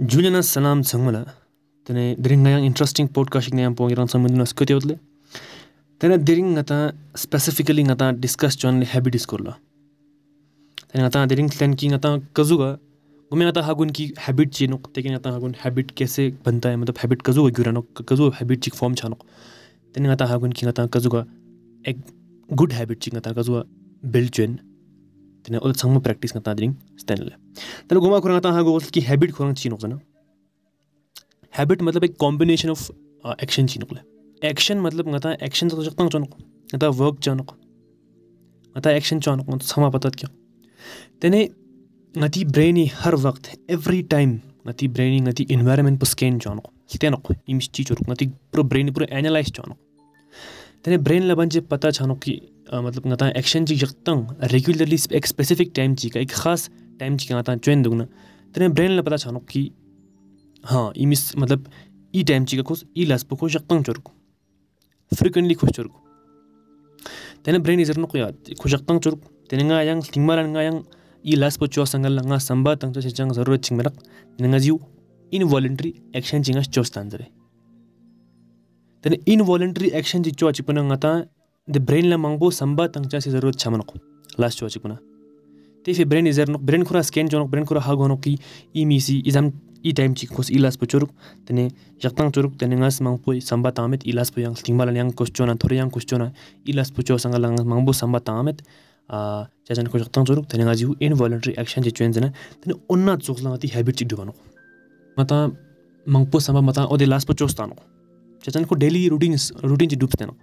Juliana salam tsangmala tene dering ngayang interesting podcast ik nayang pong irang samun nas kote otle tene dering ngata specifically ngata discuss chon habit iskorla tene ngata dering tlen की ngata kazuga गुमे ngata hagun की habit chinok teke ngata hagun habit कैसे बनता है मतलब habit kazuga gyurano kazuga habit chik form chanok tene ngata hagun की ngata kazuga एक good habit chik ngata kazuga build chen tene ol sangma practice ngata dring stanle tene guma kurang ngata hago की habit kurang chi nok habit मतलब एक combination of action chi nok action मतलब ngata action तो जक्तंग चनक ngata work चनक ngata action चनक ngata sama patat क्या tene ngati brainy हर वक्त every time ngati brainy ngati environment po scan chonok stenok imis chi choruk ngati pro brainy pro analyze chonok tene brain la banje pata chonok ki मतलब ngata action ji yaktang regularly एक specific time जी का एक खास time जी ngata चुन दुगना तेरे brain ला पता छानो कि हाँ ई मिस मतलब ई टाइम जी का खुश ई लास पको याक्तंग चोरको फ्रिक्वेंटली खुश चोरको तेने ब्रेन इजर नो याद खुश याक्तंग चोरको तेने nga yang tingmara nga yang i las po chos sangal nga samba tang to chang zarurat chingmerak तेने nga jiu involuntary action jinga chos tanjare then involuntary action ji chwa chipna nga ta the brain la mangbo samba tangcha se zarurat chaman ko last chwa chipna te fe brain izar no brain khura scan jonok brain khura ha gonok ki e mi si e izam e time chi kos ilas e po churuk. Tene yaktang churuk tene ngas mang po samba tamet ilas e po yang stingmal yang kos chona thor yang kos chona ilas po chosang lang mangbo samba tamet a chajan ko yaktang churuk tene ngaji hu involuntary action ji chwen jana tene onna chuklang ti habit chi dubanok. Mata mangpo samba mata ode last po chos tanok ko daily routine routine ji dubsteno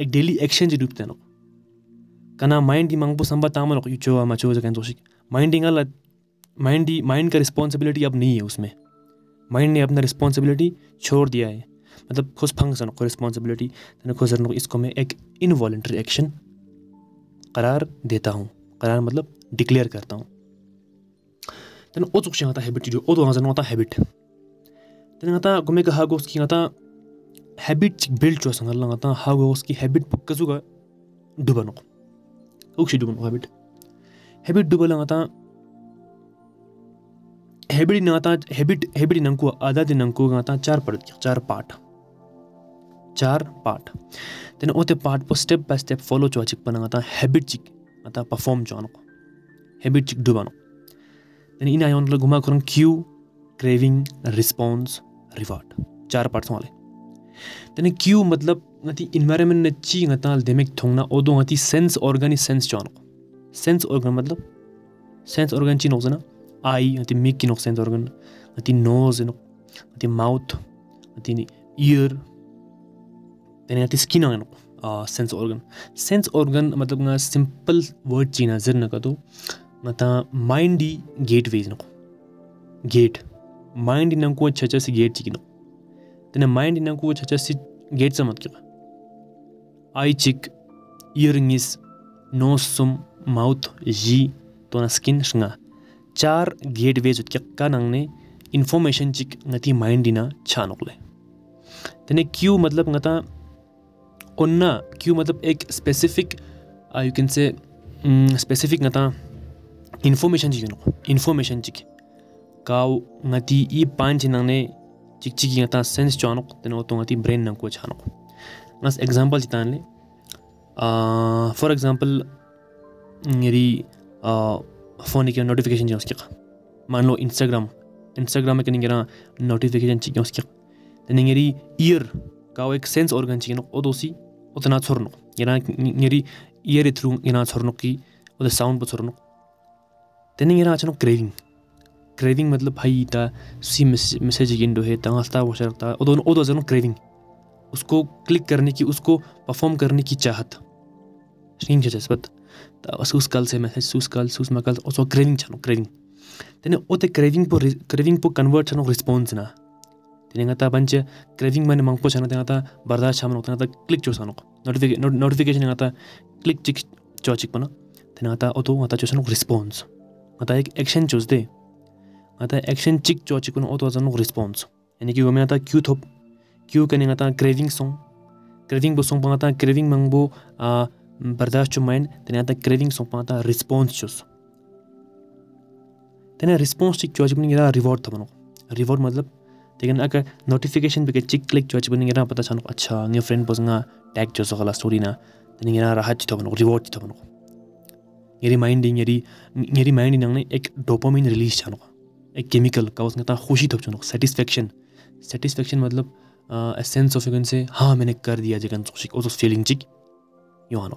एक daily action जी डूबते हैं कना mind मांगपो Samba तामल को चो मा चो जगन तोशिक minding all mind the mind का रिस्पॉन्सिबिलिटी अब नहीं है उसमें। माइंड ने अपना रिस्पॉन्सिबिलिटी छोड़ दिया है। मतलब खुद फ़ंक्शन को रिस्पॉन्सिबिलिटी तने खुद को इसको मैं एक इनवॉलेंट्री एक्शन करार देता हूँ। करार मतलब डिक्लेयर करता हूँ। तने ओ चुक आता हैबिट जो ओ तो वहाँ आता हैबिट तने गुमे का हागो उसकी आता sangal lang ata how goes ki habit pukka zuga dubano ukshi dubano habit habit dubalang ata habit na ata habit habit nangku आधा दिन नंको ata चार पढ़ चार पार्ट चार पार्ट तेने ओते पार्ट पो स्टेप बाय स्टेप फॉलो चो चिक पना ata habit chik ata perform चो नको habit chik dubano तेने इन आयोन घुमा करन क्यू क्रेविंग रिस्पॉन्स रिवॉर्ड चार पार्ट वाले तेने क्यू मतलब ngati environment na chi ngatal demek thongna odo ngati sense organ sense chon sense organ मतलब sense organ chi nokzana eye ngati mik ki nok sense organ ngati nose no ngati mouth ngati ear tene ngati skin no uh, sense organ sense organ मतलब nga simple word chi na zir na kado ngata mind di gateway no gate mind nang ko chacha si gate chi no Tene mind ina ku chacha si get samat kiga. Eye cheek, earrings, nose sum, mouth, ji, tona skin shnga. Char gateways ut kya ka nangne information chik ngati mind ina chanokle. Tene Q matlab ngata onna Q matlab ek specific uh, you can say um, specific ngata information chik yunok. Information chik. Kao ngati e i panch nangne sense chonok teno to ngati brain nang ko chanok ngas example chitan le for example ngeri phone ki notification jos ki मान लो Instagram Instagram में कहीं notification चाहिए उसकी ngeri ear का एक sense organ चाहिए नो ओदोसी उतना छोड़नो यना ngeri ear थ्रू यना छोड़नो की ओद साउंड पर छोड़नो तने ngera achano क्रेविंग मतलब भाई ता सी मैसेज गिंडो है तंगलता वो शरता ओदो ओदो जनो क्रेविंग उसको क्लिक करने की, उसको परफॉर्म करने की चाहत। छे बत। सूस कल से मैसेज सूस कल सूस मकल ओसो क्रेविंग छनो क्रेविंग तेने ओते क्रेविंग पो क्रेविंग पो कन्वर्ट छनो रिस्पॉन्स ना। तेने गता बंच क्रेविंग माने मंगपो छनो तेने गता बर्दाश्त छमनो तेने गता क्लिक चो सनो नोटिफिकेशन गता क्लिक चिक चो चिक पना तेने गता ओतो गता चो सनो रिस्पॉन्स गता एक एक्शन चोस दे। आता एक्शन चिक चो चिकुन ओतो जनो रिस्पॉन्स यानी कि वो में आता क्यू थोप क्यू कने आता क्रेविंग सॉन्ग क्रेविंग बो सॉन्ग पाता क्रेविंग मंगबो बर्दाश्त चो माइंड तने आता क्रेविंग सॉन्ग पाता रिस्पॉन्स चोस तने रिस्पॉन्स चिक चो चिकुन गिरा रिवॉर्ड थबनो reward matlab tegan aka notification bike chick click cho chibani ngira pata chanok acha nge friend pos nga tag cho so kala story na tani ngira rahat chi thobano reward chi thobano ngeri minding ngeri ngeri mind nang एक chemical का उसने कहता खुशी थप चुनो satisfaction satisfaction मतलब a sense of से हाँ मैंने कर दिया जे कन चुक फीलिंग चिक यो आनो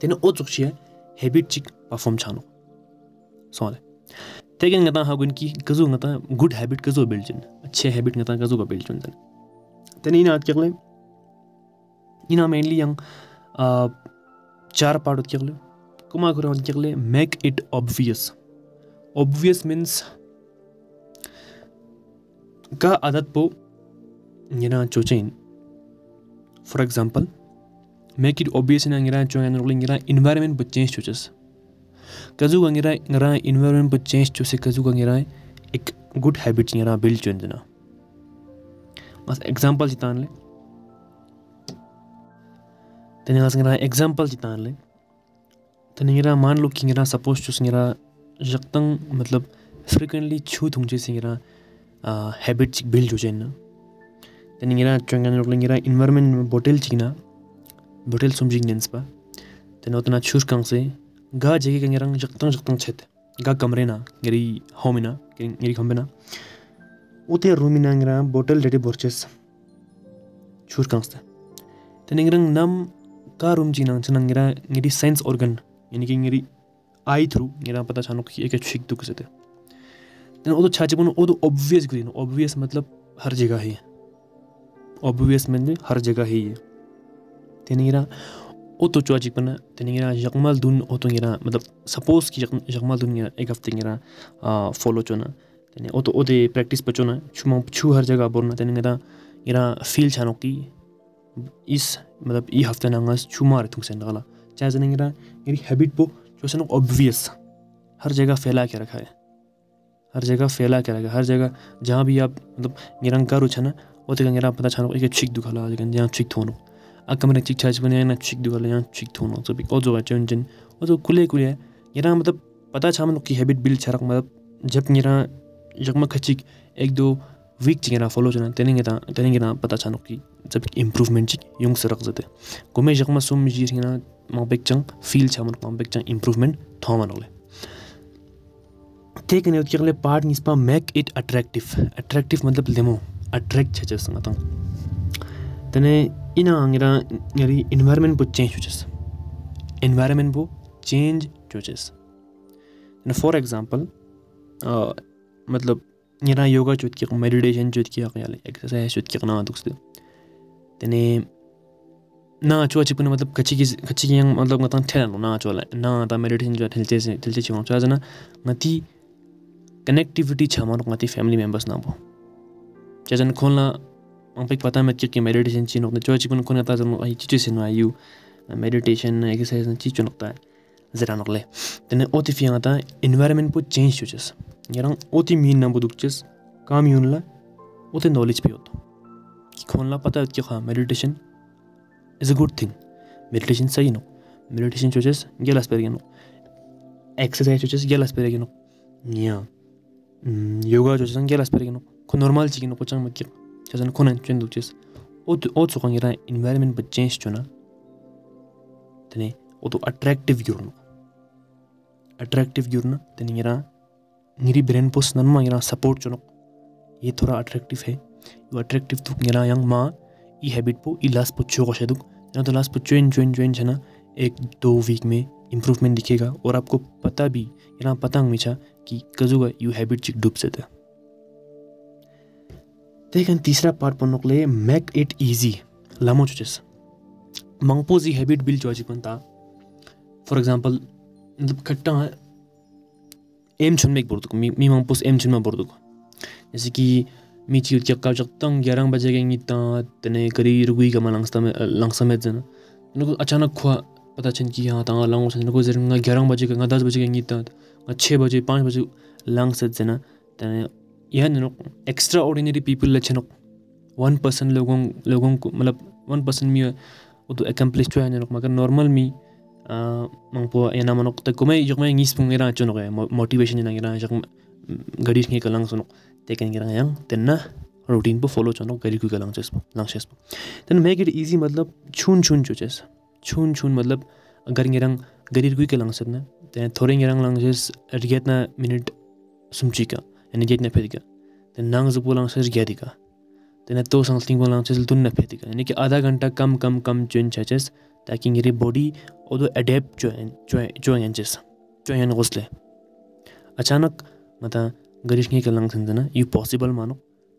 तेने ओ चुक छिया हैबिट चिक परफॉर्म छानो। सोले तेगे नता हा गुन की गजु नता गुड हैबिट गजु बिल्ड चुन अच्छे हैबिट नता गजु का बिल्ड चिन तेने तेने इना आज केले इना मेनली यंग चार पार्ट केले कुमा करो केले make it obvious obvious means ka adat po ngira chochain for example make it obvious na ngira chochain ngira environment but change chochas kazu ngira ngira environment but change chose kazu ngira एक good habit chitan le tene ngas ngira example chitan le tene ngira मान लो कि chus ngira जक्तंग मतलब frequently छू थुंचे सिंgira habit build हो जाए ना tani ngira chonga nokla ngira environment botel china botel somjing nens pa tani otna chur kang se ga jege ka ngira jaktang jaktang chet ga kamre na ngiri homina ngiri khambena ute rumina ngira botel dede borches chur kang se tani ngira nam ka room china chana ngira ngiri sense organ yani ki ngiri eye through जहाँ पता सू एक छिक दुख से वो छच बन obvious green obvious मतलब हर जगह ही ओबवियस मीन हर जगह ही है। तेरा ओतो चौच बन तेरा यकमल दुन ओतो गिरा मतलब सपोज़ कि यकमल दुन एक हफ़्ते गिरा फॉलो चोना। तेने ओतो ओदे प्रैक्टिस पर चोना, छु छू हर जगह बोलना। तेने गिरा गिरा फील छानो कि इस मतलब ई हफ़्ते नंगस छू मार थू से चाहे जने मेरी हैबिट पो कि उसने ऑब्वियस हर जगह फैला के रखा है। हर जगह फैला के रखा है। हर जगह जहाँ भी आप मतलब निरंकार छा ना, वो तो गिरा पता छानो एक छिक दुखा लगा लेकिन जहाँ छिक थोनो। आ कमरे छिक छा बने ना छिक यहाँ छिक थोनो सब और जो है चुन चन वो तो खुले खुले है। गिरा मतलब पता छा मतलब की हैबिट बिल छा मतलब जब मेरा जगमा खचिक एक दो वीक फॉलो जना तेनेंगे ता तेनेंगे ना पता छानो की जब इम्प्रूवमेंट चिक युंग सरक जते गुमे जगमा सुम जी जिरिना मा बेकचंग फील छामन मा बेकचंग इम्प्रूवमेंट थोमन ओले टेकन योत पार्ट निस्पा मेक इट अट्रैक्टिव अट्रैक्टिव मतलब लेमो chachas ngatang tene ina ngira ngari environment bu change chuchas environment bu change chuchas and for example uh, मतलब nirā yoga chūt kīq, meditation chūt kīq, exercise chūt kīq nā duks tu. Tēne, nā chua chī pūni matlab kachi ki, kachi ki yang matlab ngā tāng tēlā nā chua lā, nā tā meditation chua tēl chē, tēl chē chī wāng chua zana, ngā tī connectivity chā mā rūk ngā tī family members nā bō. Chā zana khōn lā, ngā pēk pātā mēt kīq ki meditation chī nōk, chua chī pūni khōn ngā tā zana āi chī chī sī nā yu, meditation, exercise chī chū nōk tā, zirā nōk lē. Tēne, o tī fī ngā tā environment pū change chū chas. yarang oti min nambu dukches kam yun la ote knowledge pe hoto ki khon la pata ki kha meditation. Is a good thing. Meditation sahi no. Meditation choches gelas per geno exercise choches gelas per geno nya. Mm, yoga choches gelas per geno ko normal chi geno ko chang mak chasan ko nan chen dukches ot ot so khang yarang environment but change chona tene oto attractive yurno attractive yurna tene yarang ngiri brain pos nan ma ira support ये थोड़ा attractive है। यो attractive तो गिरा young माँ, ई habit पो, ई last पुच्छो को शायद। ना तो लास्ट पुच्छो इन ज्वाइन ज्वाइन छना एक, दो वीक में इम्प्रूवमेंट दिखेगा। और आपको पता भी यहाँ पता मिचा कि कजुगा यू हैबिट चिक डूब से था त्यही तीसरा पार्ट पढ्नुकोले मेक इट इजी लामो चुचेस। मंगपोजी हैबिट बिल्ड चुची पण ता फॉर एग्ज़ाम्पल मतलब खट्टा एम छुन में बोर्दुक मी मी मंगपोस एम छुन में बोर्दुक जैसे कि मी ची चक्का चक्तंग ग्यारह बजे के ता तने करी रुगुई का लंगस्ता में लंगसा में जन नको अचानक खुआ पता चन कि हाँ ता लंग से नको जरंगा ग्यारह बजे का दस बजे के ता छः बजे पाँच बजे लंग से जना तने यह नोक extra ordinary people लचनोक one person लोगों लोगों को मतलब वन पर्सन मी वो तो एकम्प्लिश चुया नोक मगर नॉर्मल मी मंगपो एना मनोक तक को मैं जब मैं इंग्लिश पुंगे रा चुनोक है मोटिवेशन ना गिरा जब गड़ी के कलंग सुनो tekan ngira yang tenna routine po follow chano gari ku galang ches lang ches then make it easy matlab chun chun chu ches chun chun matlab agar ngirang gari ku galang satna then thore ngirang lang ches riget na minute sumchi ka yani jet na phedika then nang zu pulang ches gyadi ka then to sang ting pulang ches tun na phedika yani कि आधा घंटा कम कम कम चुन chess ताकि मेरी body ओदो adapt जो जो जो यांचेस जो यान गोसले अचानक मता गरिश के कलंग थंदना यू पॉसिबल मानो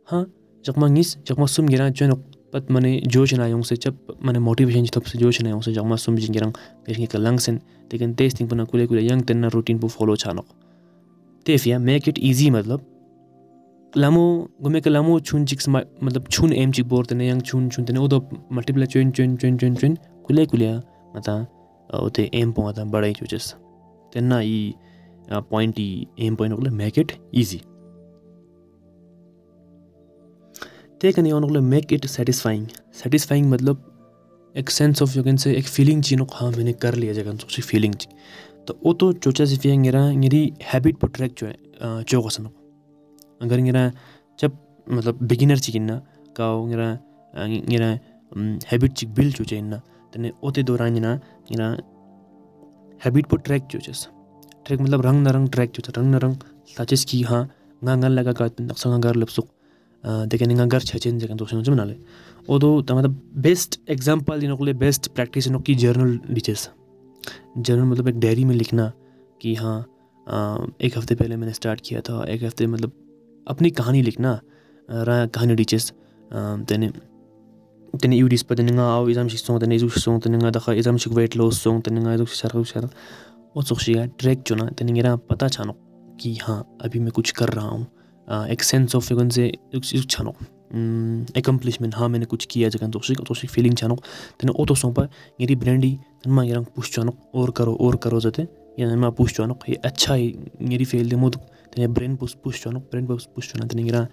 हाँ जब मैं गिस जब मैं सुम गिरा जो पत मने जोश ना से जब मने मोटिवेशन तब से जोश ना से जब मैं सुम जिंगिरंग गरिश के कलंग सेन लेकिन टेस्टिंग पना कुले कुले यंग तेना रूटीन पु फॉलो छानो तेफिया मेक इट इजी मतलब लामो गुमे के लामो छुन चिक्स मतलब छुन एम चिक बोर तने यंग छुन छुन तने ओदो मल्टीप्लाई चुन चुन चुन चुन चुन कुले मता ओते एम पोंगा बड़ाई चुचेस तेना ई point aim point Ogale make it easy ते कने Ogale make it satisfying satisfying मतलब एक sense of you can say एक फीलिंग चीनो हाँ मैंने कर लिया जगह सोची फीलिंग ची। तो वो तो चोचा सी फिया गिरा हैबिट पर ट्रैक जो है चो कसनो अगर गिरा जब मतलब बिगिनर ची किन्ना का गिरा गिरा हैबिट ची बिल्ड चो चाहिए ना तने ओते दौरान गिरा गिरा हैबिट पर ट्रैक जो चेस। ट्रैक मतलब रंग न रंग ट्रैक जो रंग न रंग ताचिस की हाँ nga ngal laga ka tin daksa ngar lepsuk de ken ngar chachen je kan to sunu nale odo tamada best example इन के बेस्ट प्रैक्टिस इन की जर्नल लिचेस। जर्नल मतलब एक डायरी में लिखना कि हाँ एक हफ़्ते पहले मैंने स्टार्ट किया था, एक हफ़्ते मतलब अपनी कहानी लिखना रहा कहानी डिचेस तेने तेने यू डिस पर तेने आओ इजाम शिक सोंग तेने इजु सोंग तेने दखा इजाम शिक वेट लॉस सोंग तेने इजु शर शर ओसोक्शिया ट्रैक चुना तेनिंगेरा पता छानो कि हाँ अभी मैं कुछ कर रहा हूँ एक सेंस ऑफ़ फिगन से छानो एकम्प्लिशमेंट हाँ मैंने कुछ किया जगह तोसिक तोसिक फीलिंग छानो तेने ओ तो सोंपा गिरी ब्रेंडी तनमा गिरंग पुश छानो और करो और करो जते या नमा पुश छानो ये अच्छा है गिरी फेल दे मुद तेने ब्रेन पुश पुश छानो ब्रेन पुश पुश छानो तेने गिरा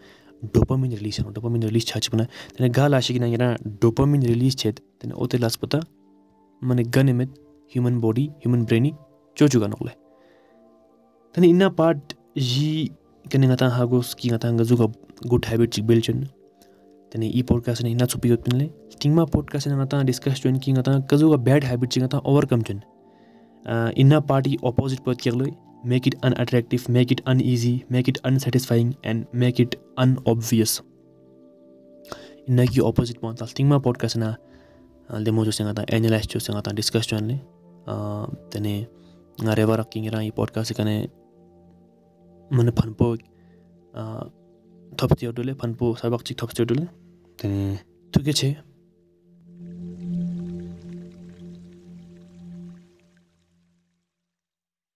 डोपामिन रिलीज़ छानो डोपामिन रिलीज़ छाच बना तेने गाल आशिक ना गिरा डोपामिन रिलीज़ छेद तेने ओते लास पता मने गन में ह्यूमन बॉडी ह्यूमन ब्रेनी Jojo kan oleh. Tani ina part ji kani ngata hagos ki ngata nga juga good habit chik build chen. Tani i podcast ne ina chupi yot pinle. Stigma podcast ne ngata discuss chen ki ngata kazu ka bad habit chik ngata overcome chen. make it unattractive, make it uneasy, make it unsatisfying, and make it unobvious. Inaki opposite point, Tingma podcast na uh, demo jo singa ta analyze jo singa ta discuss jo le uh, tene nga reva raking ra i podcast kane mane phanpo uh, thop ti odule phanpo sabak chi thop ti odule tene thuke che